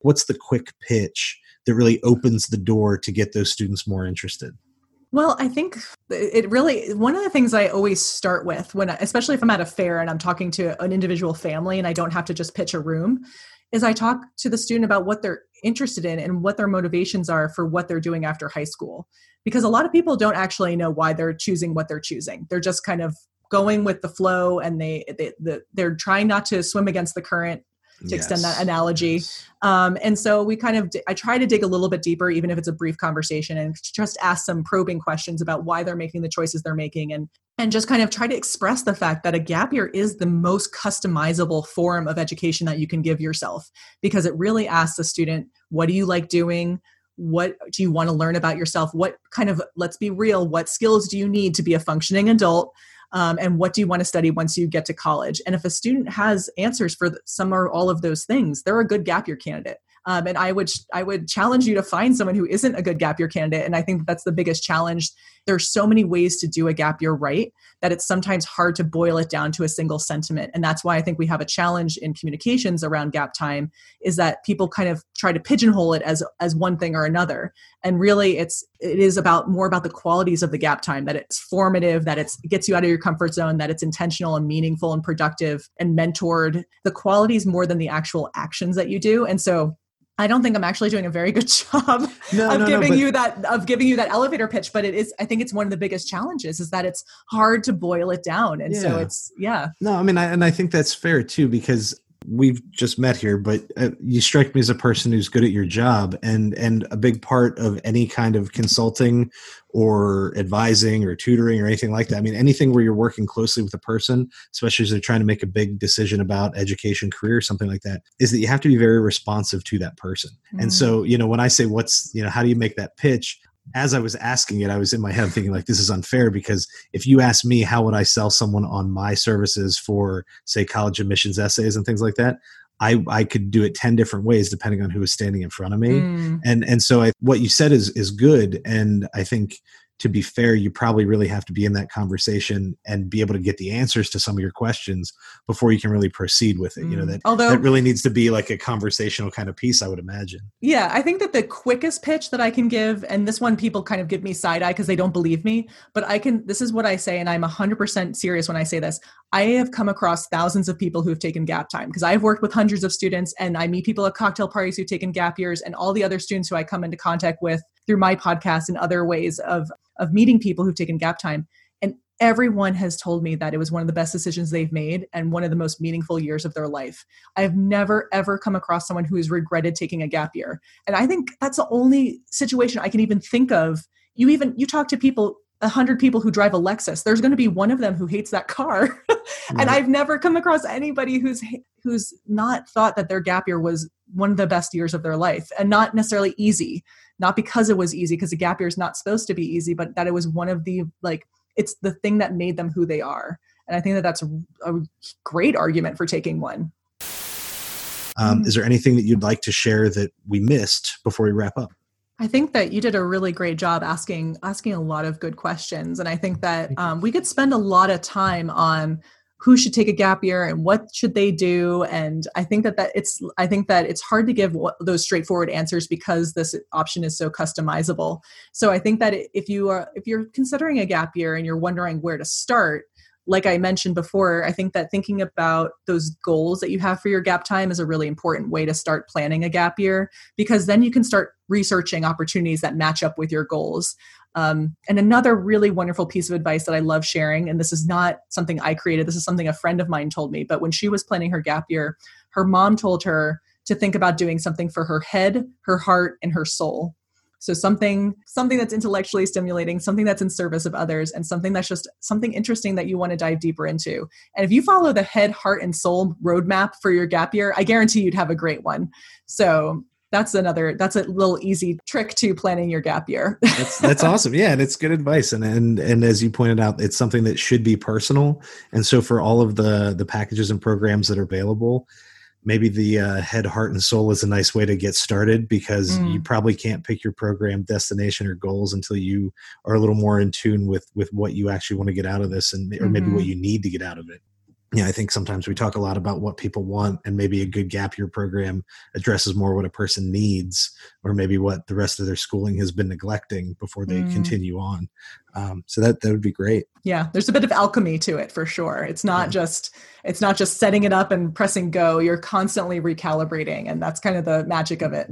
what's the quick pitch that really opens the door to get those students more interested well, I think it really one of the things I always start with when especially if I'm at a fair and I'm talking to an individual family and I don't have to just pitch a room is I talk to the student about what they're interested in and what their motivations are for what they're doing after high school. Because a lot of people don't actually know why they're choosing what they're choosing. They're just kind of going with the flow and they, they they're trying not to swim against the current to yes. extend that analogy. Yes. Um, and so we kind of, I try to dig a little bit deeper, even if it's a brief conversation, and just ask some probing questions about why they're making the choices they're making, and and just kind of try to express the fact that a gap year is the most customizable form of education that you can give yourself, because it really asks the student, what do you like doing? What do you want to learn about yourself? What kind of, let's be real, what skills do you need to be a functioning adult? Um, and what do you want to study once you get to college and if a student has answers for some or all of those things they're a good gap year candidate um, and I would I would challenge you to find someone who isn't a good gap year candidate. And I think that's the biggest challenge. There's so many ways to do a gap year right that it's sometimes hard to boil it down to a single sentiment. And that's why I think we have a challenge in communications around gap time is that people kind of try to pigeonhole it as as one thing or another. And really it's it is about more about the qualities of the gap time that it's formative, that it's, it gets you out of your comfort zone, that it's intentional and meaningful and productive and mentored. The qualities more than the actual actions that you do. And so I don't think I'm actually doing a very good job no, of no, giving no, you that of giving you that elevator pitch, but it is I think it's one of the biggest challenges is that it's hard to boil it down. And yeah. so it's yeah. No, I mean I, and I think that's fair too because we've just met here but uh, you strike me as a person who's good at your job and and a big part of any kind of consulting or advising or tutoring or anything like that. I mean anything where you're working closely with a person especially as they're trying to make a big decision about education career something like that is that you have to be very responsive to that person. Mm. and so you know when i say what's you know how do you make that pitch as I was asking it, I was in my head thinking like this is unfair because if you ask me how would I sell someone on my services for say college admissions essays and things like that, I, I could do it 10 different ways depending on who is standing in front of me. Mm. And and so I, what you said is is good and I think to be fair, you probably really have to be in that conversation and be able to get the answers to some of your questions before you can really proceed with it. Mm. You know, mm. that Although, that really needs to be like a conversational kind of piece, I would imagine. Yeah, I think that the quickest pitch that I can give, and this one people kind of give me side eye because they don't believe me, but I can, this is what I say, and I'm 100% serious when I say this. I have come across thousands of people who've taken gap time because I've worked with hundreds of students and I meet people at cocktail parties who've taken gap years and all the other students who I come into contact with through my podcast and other ways of of meeting people who've taken gap time. And everyone has told me that it was one of the best decisions they've made and one of the most meaningful years of their life. I've never ever come across someone who has regretted taking a gap year. And i think that's the only situation i can even think of. You even you talk to people a hundred people who drive a Lexus, there's going to be one of them who hates that car. and I've never come across anybody who's who's not thought that their gap year was one of the best years of their life and not necessarily easy not because it was easy because a gap year is not supposed to be easy but that it was one of the like it's the thing that made them who they are. And i think that that's a, a great argument for taking one. Um, is there anything that you'd like to share that we missed before we wrap up? I think that you did a really great job asking asking a lot of good questions, and I think that um, we could spend a lot of time on who should take a gap year and what should they do. And i think that that it's i think that it's hard to give those straightforward answers because this option is so customizable. So i think that if you are if you're considering a gap year and you're wondering where to start like I mentioned before, I think that thinking about those goals that you have for your gap time is a really important way to start planning a gap year because then you can start researching opportunities that match up with your goals. Um, and another really wonderful piece of advice that I love sharing, and this is not something I created, this is something a friend of mine told me, but when she was planning her gap year, her mom told her to think about doing something for her head, her heart, and her soul. So something something that's intellectually stimulating, something that's in service of others, and something that's just something interesting that you want to dive deeper into. And if you follow the head, heart, and soul roadmap for your gap year, I guarantee you'd have a great one. So that's another that's a little easy trick to planning your gap year that's that's awesome yeah and it's good advice and and and as you pointed out it's something that should be personal and so for all of the the packages and programs that are available maybe the uh, head heart and soul is a nice way to get started because mm. you probably can't pick your program destination or goals until you are a little more in tune with with what you actually want to get out of this and or maybe mm-hmm. what you need to get out of it yeah, I think sometimes we talk a lot about what people want, and maybe a good gap year program addresses more what a person needs, or maybe what the rest of their schooling has been neglecting before they mm. continue on. Um, so that that would be great. Yeah, there's a bit of alchemy to it for sure. It's not yeah. just it's not just setting it up and pressing go. You're constantly recalibrating, and that's kind of the magic of it.